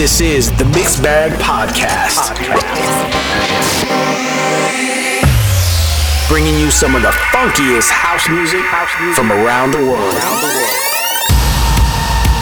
This is the Mixed Bag Podcast. Bringing you some of the funkiest house music from around the world.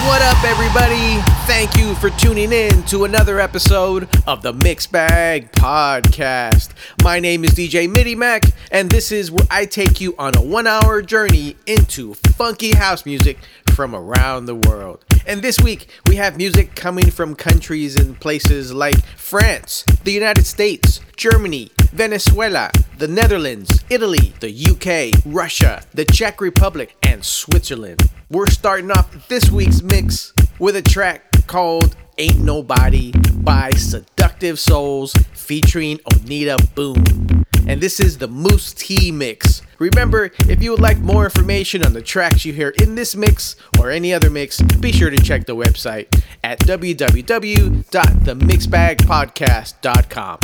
What up, everybody? Thank you for tuning in to another episode of the Mixed Bag Podcast. My name is DJ MIDIMACK, and this is where I take you on a one hour journey into funky house music from around the world. And this week, we have music coming from countries and places like France, the United States, Germany, Venezuela, the Netherlands, Italy, the UK, Russia, the Czech Republic, and Switzerland. We're starting off this week's mix with a track called Ain't Nobody by Seductive Souls featuring Onita Boone. And this is the Mousse T mix. Remember, if you would like more information on the tracks you hear in this mix or any other mix, be sure to check the website at www.themixbagpodcast.com.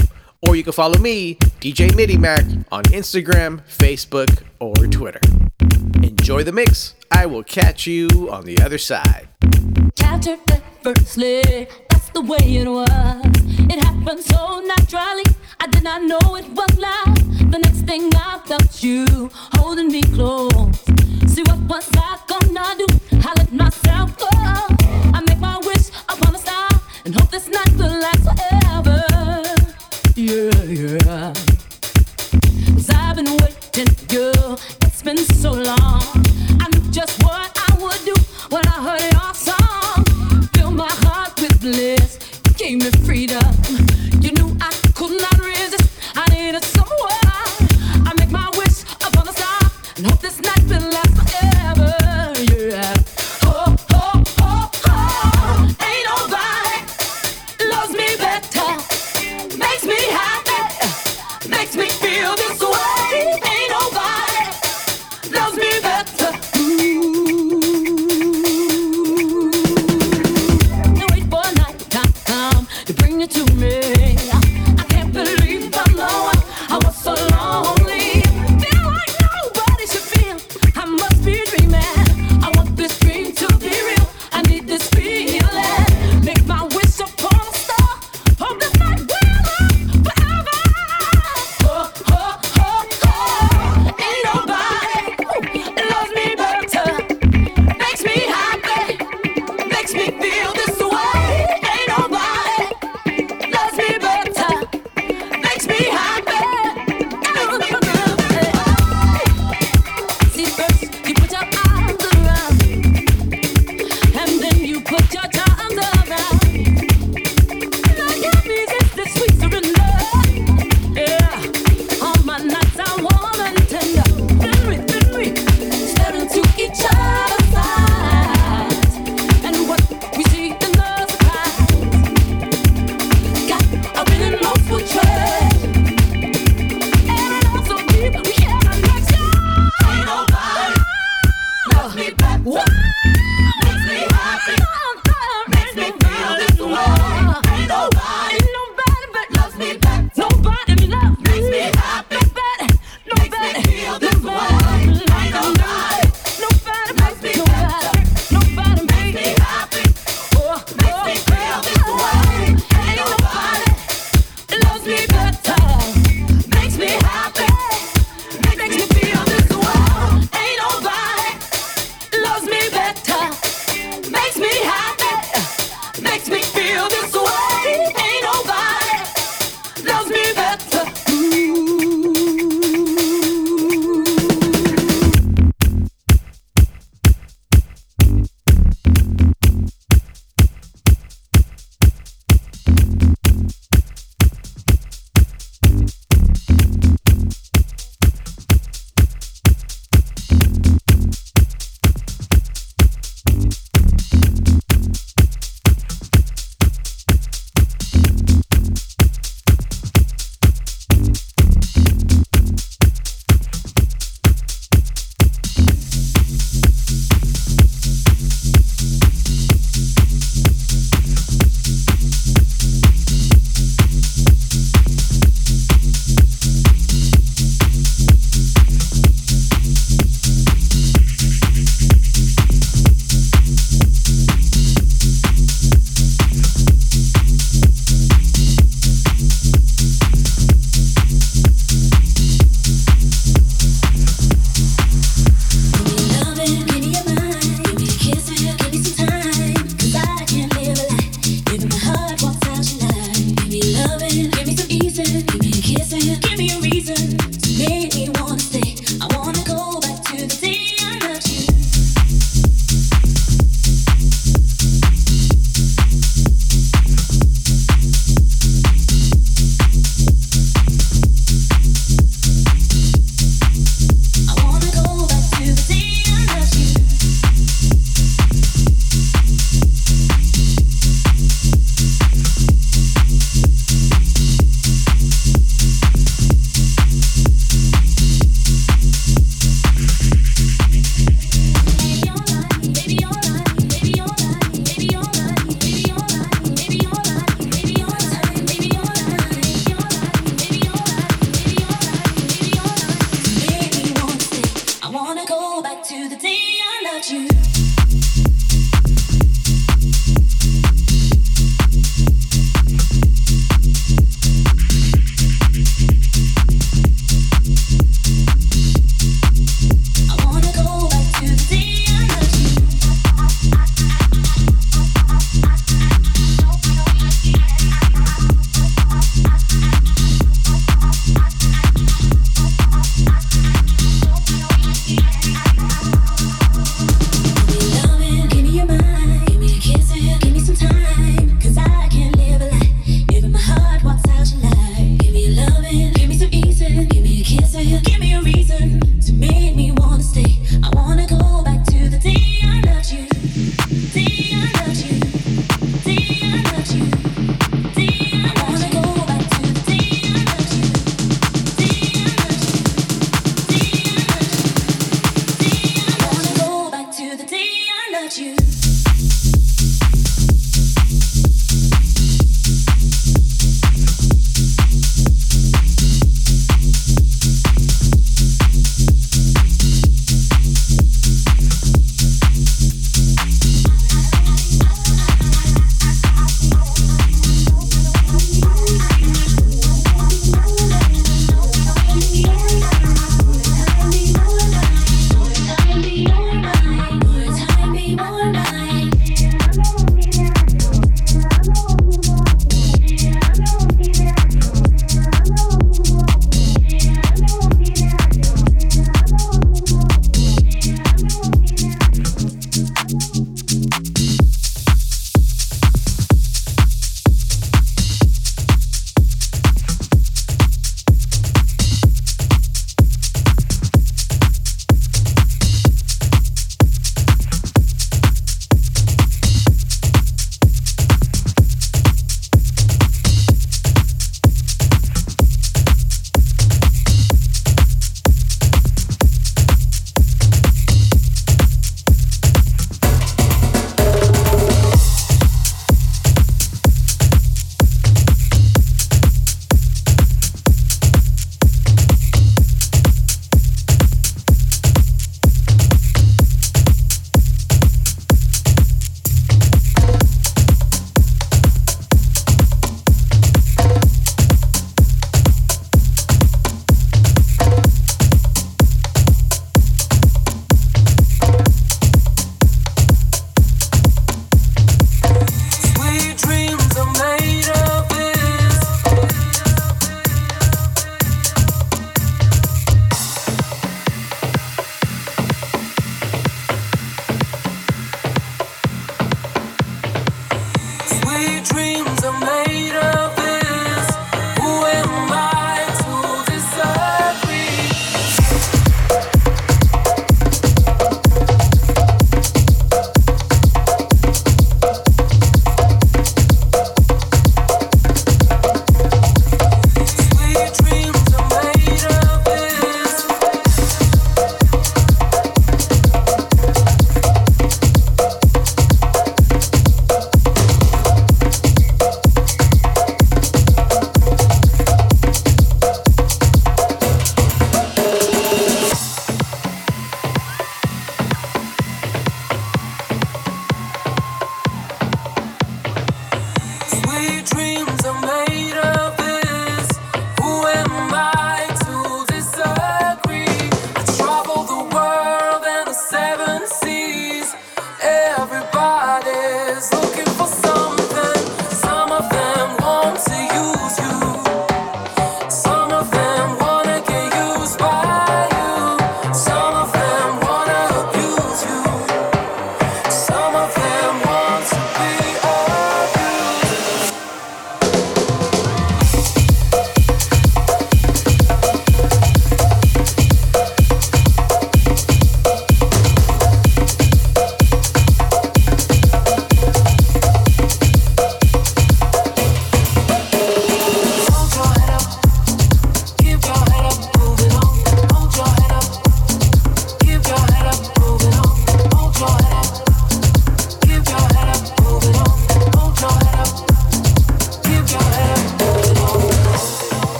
Or you can follow me, DJ MIDIMACK, on Instagram, Facebook, or Twitter. Enjoy the mix. I will catch you on the other side. Captured that's the way it was. It happened so naturally, I did not know it was love. The next thing I felt you holding me close. See what was I gonna do? I let myself go. I make my wish upon a star and hope this night will last forever. Yeah, yeah. Cause I've been waiting, girl. It's been so long. I knew just what I would do when I heard your song. Bliss. Gave me freedom.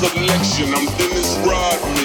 Collection. I'm Dennis Rodman.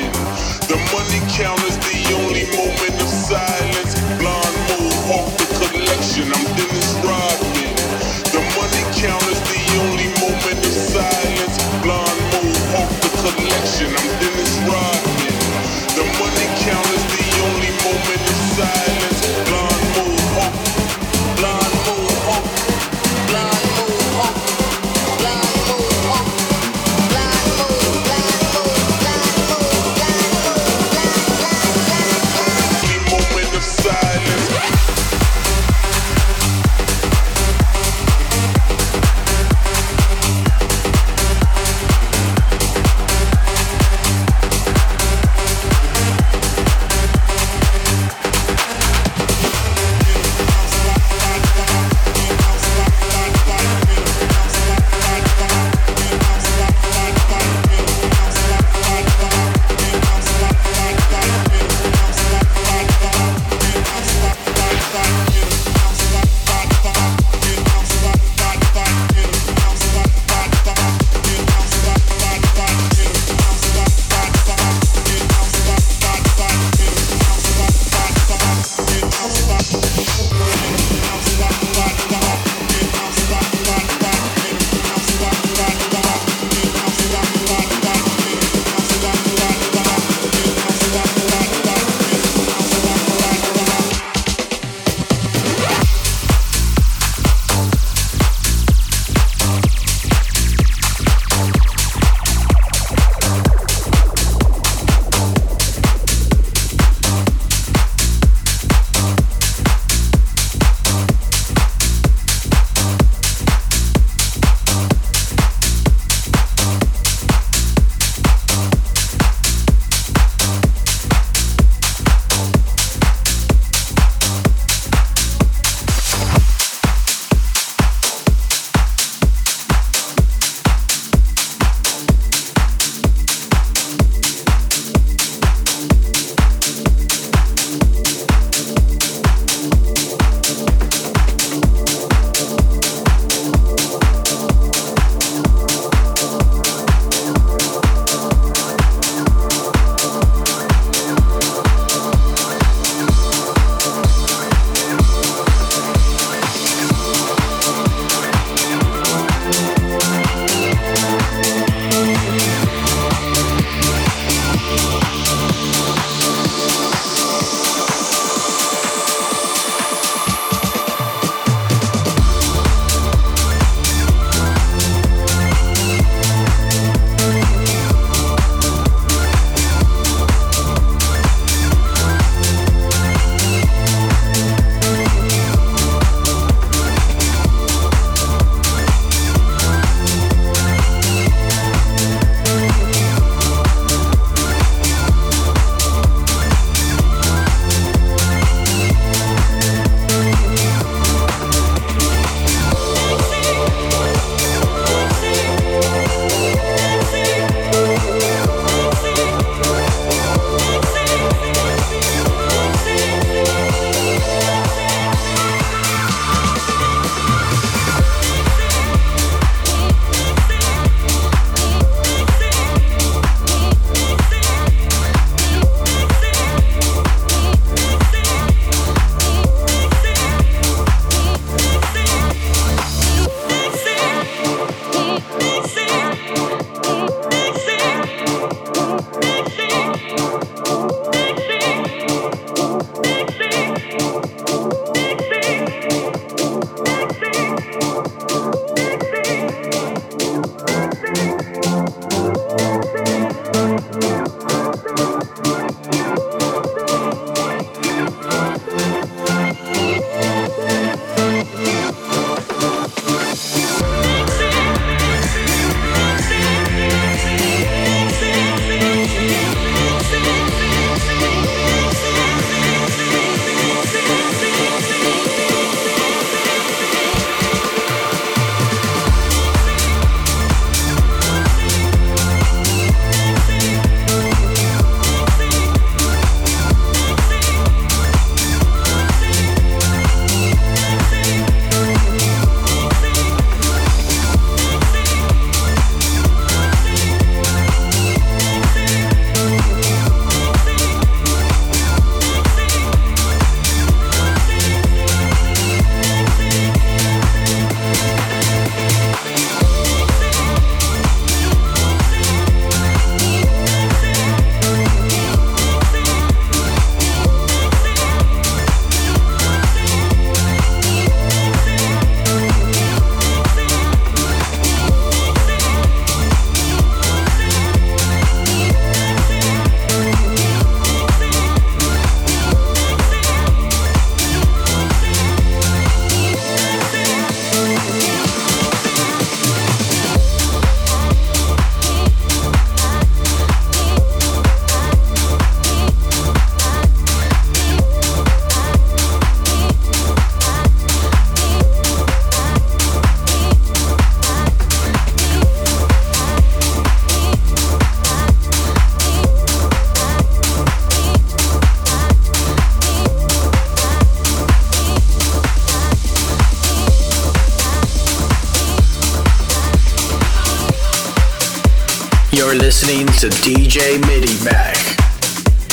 Listening to DJ MIDIMACK,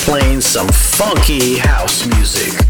playing some funky house music.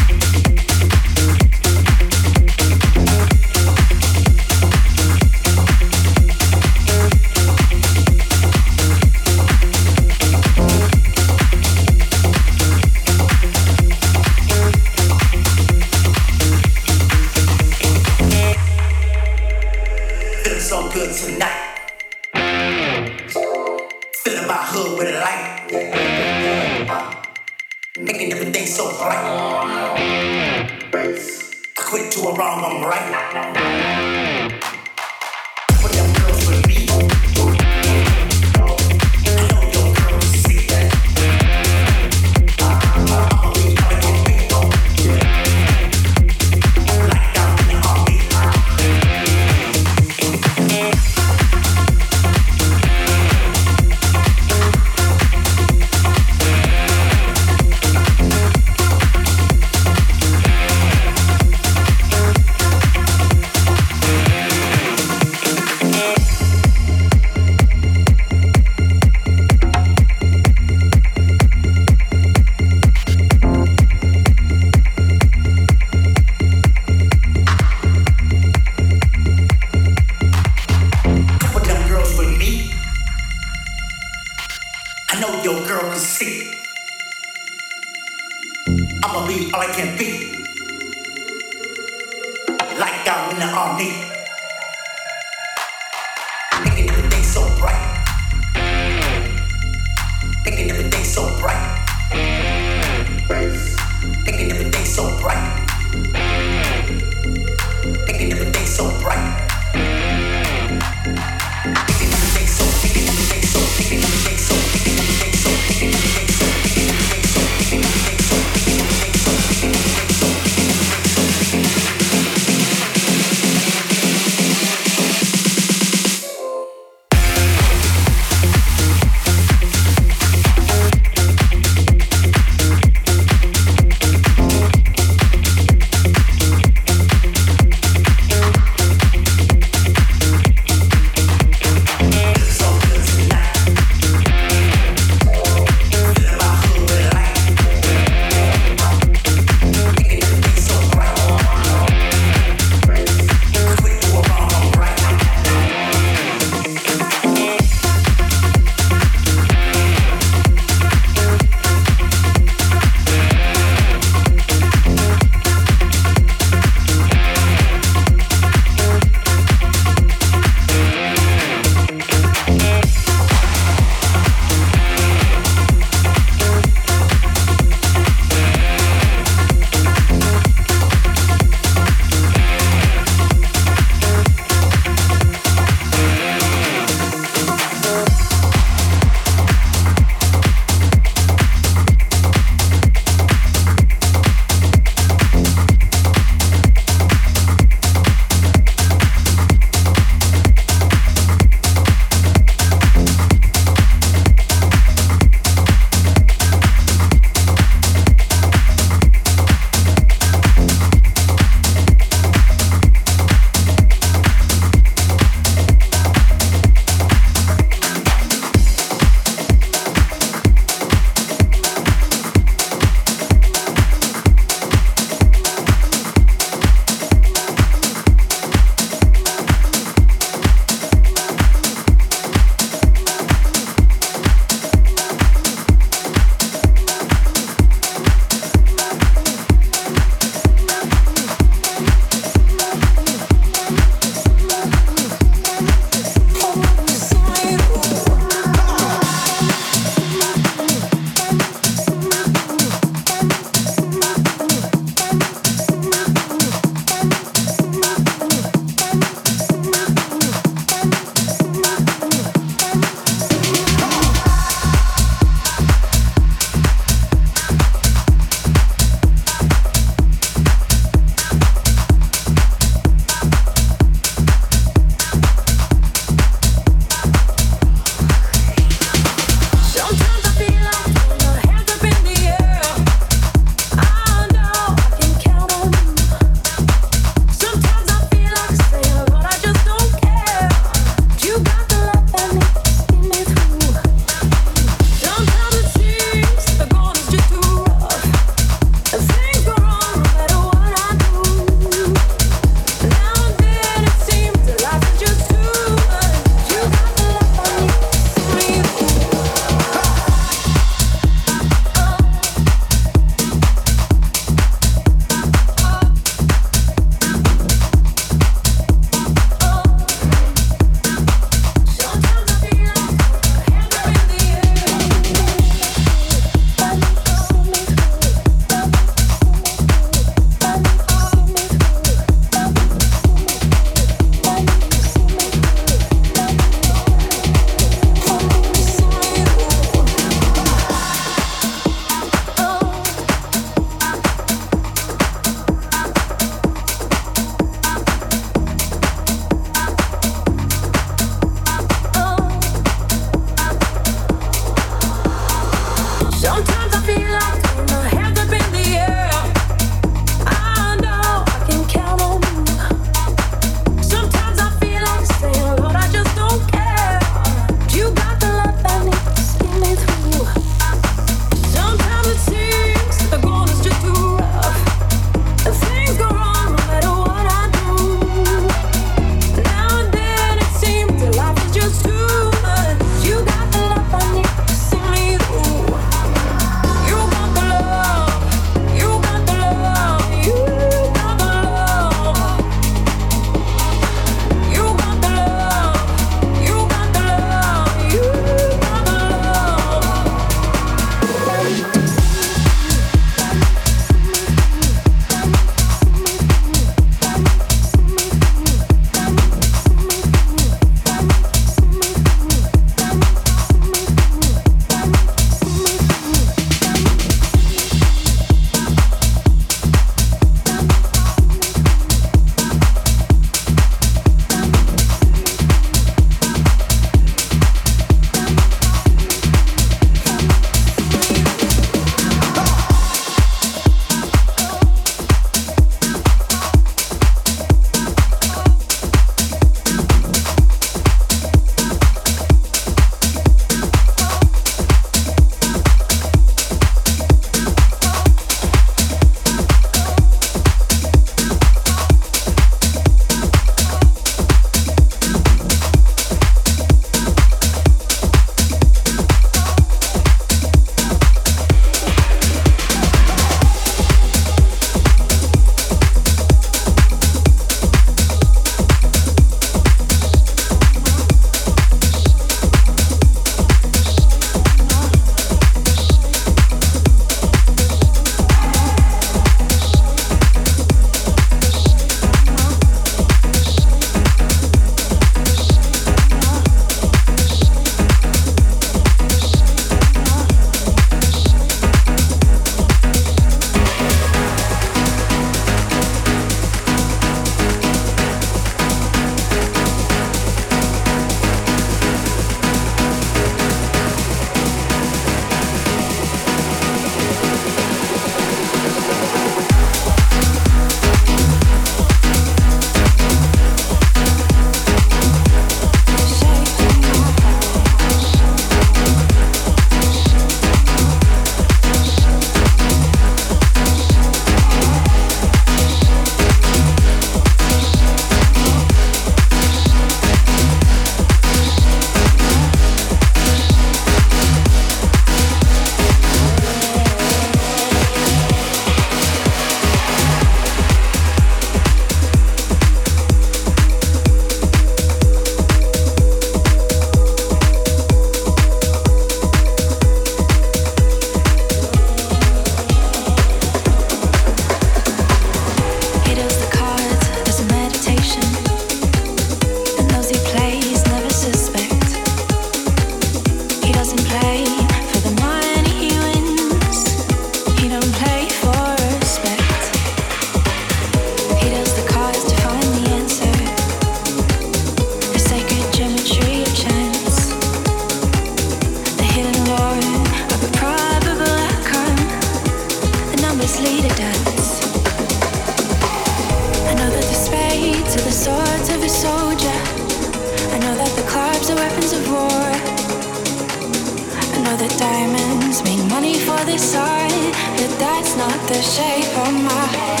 The shape of my heart.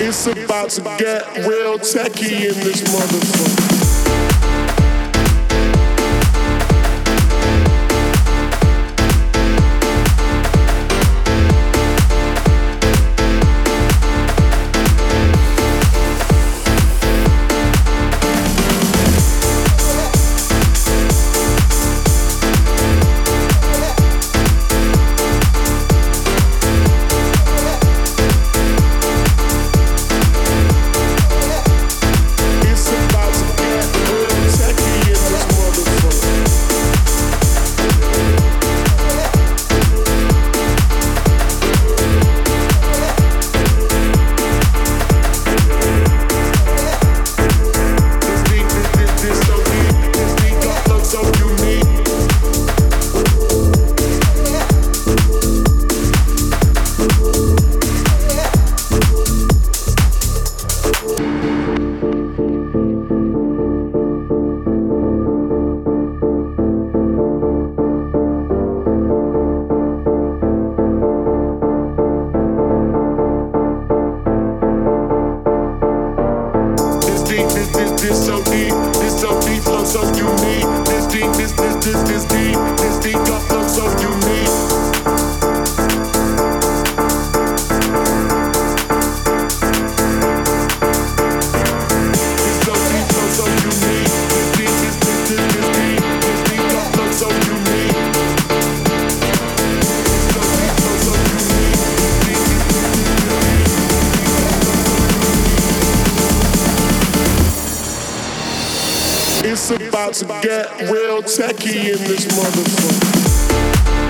It's about to get real techie in this motherfucker. in this motherfucker.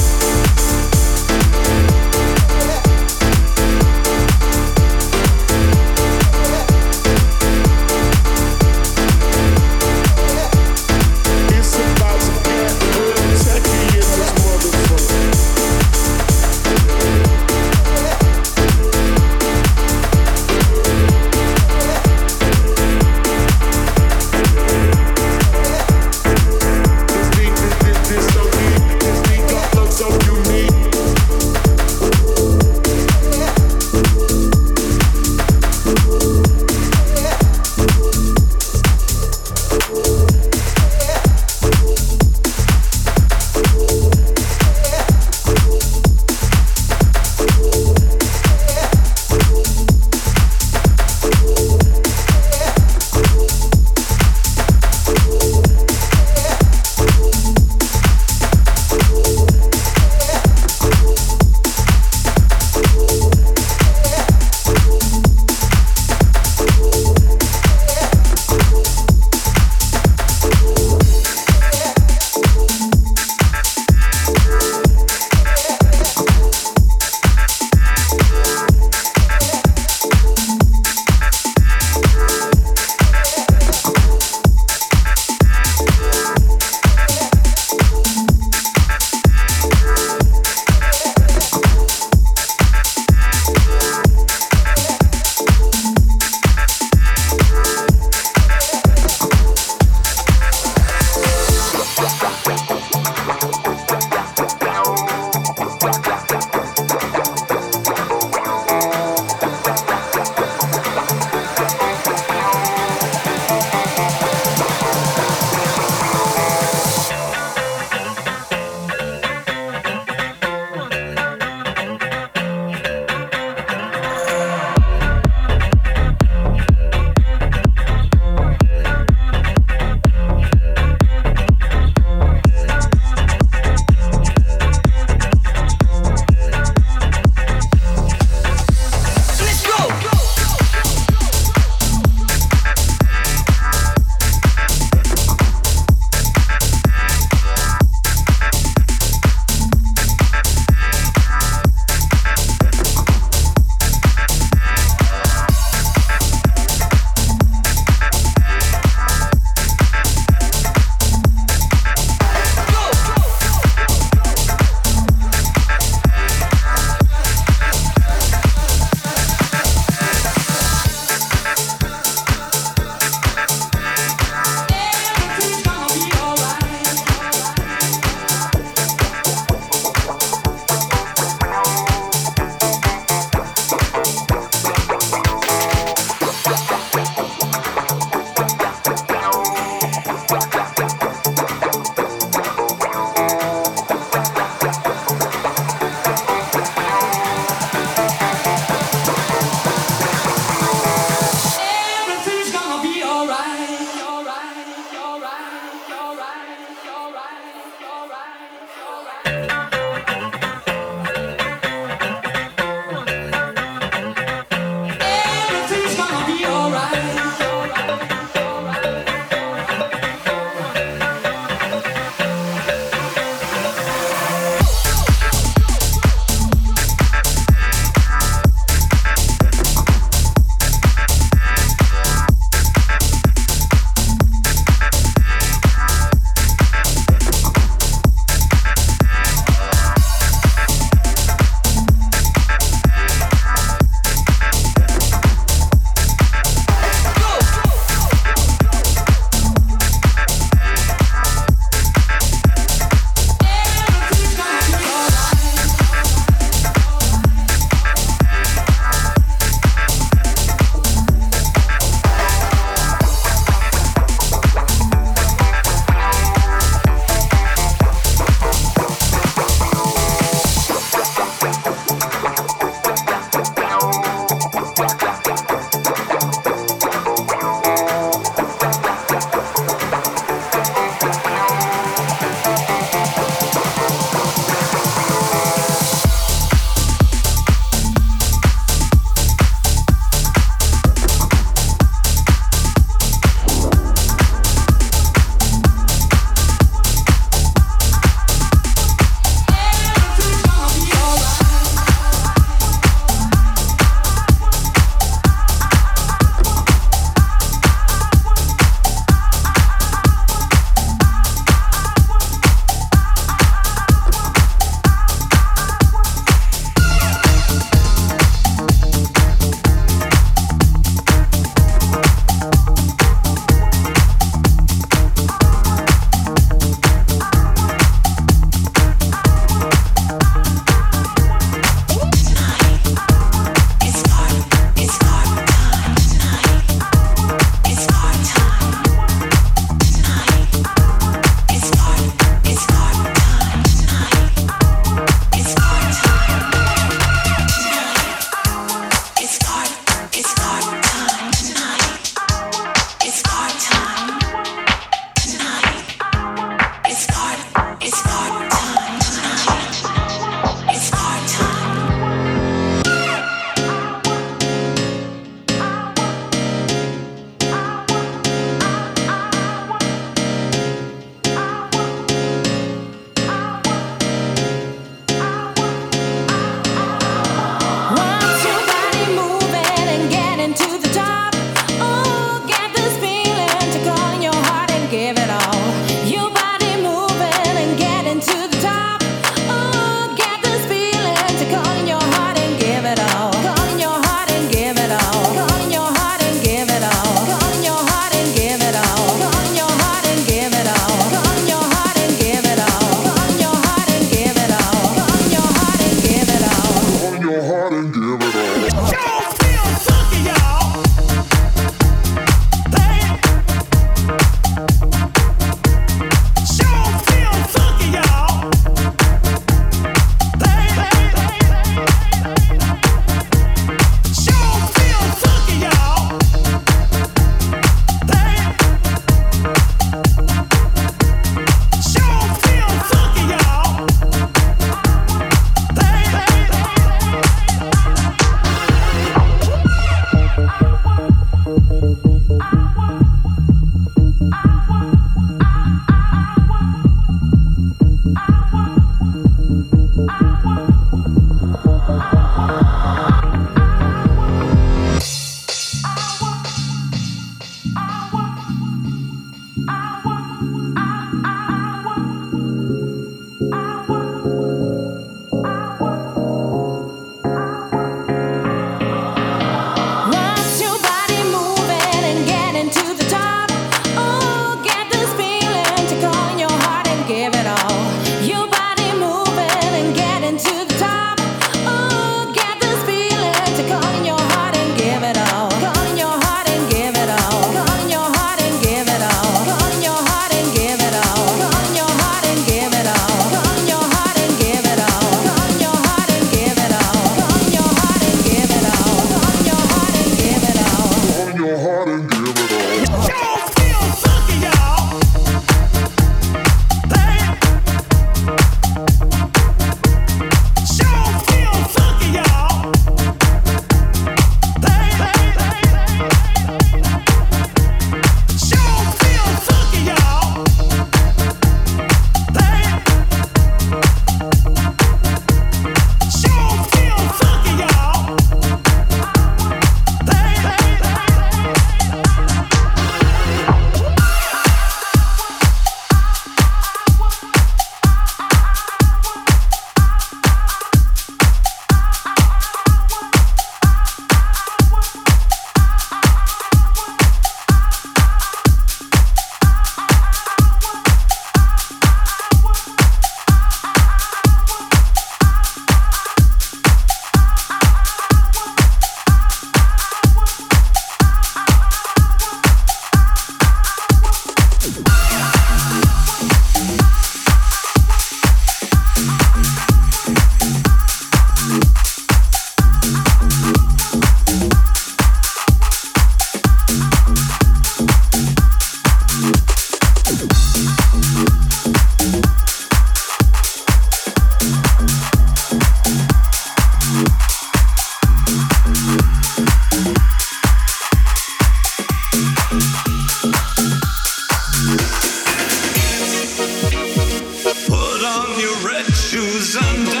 shoes under.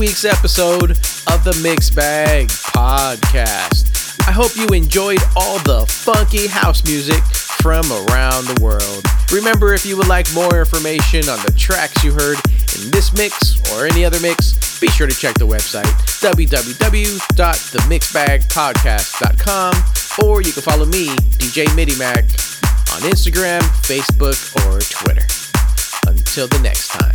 Week's episode of the Mix Bag Podcast. I hope you enjoyed all the funky house music from around the world. Remember, if you would like more information on the tracks you heard in this mix or any other mix, be sure to check the website www.themixbagpodcast.com or you can follow me, DJ MIDIMACK, on Instagram, Facebook, or Twitter. Until the next time.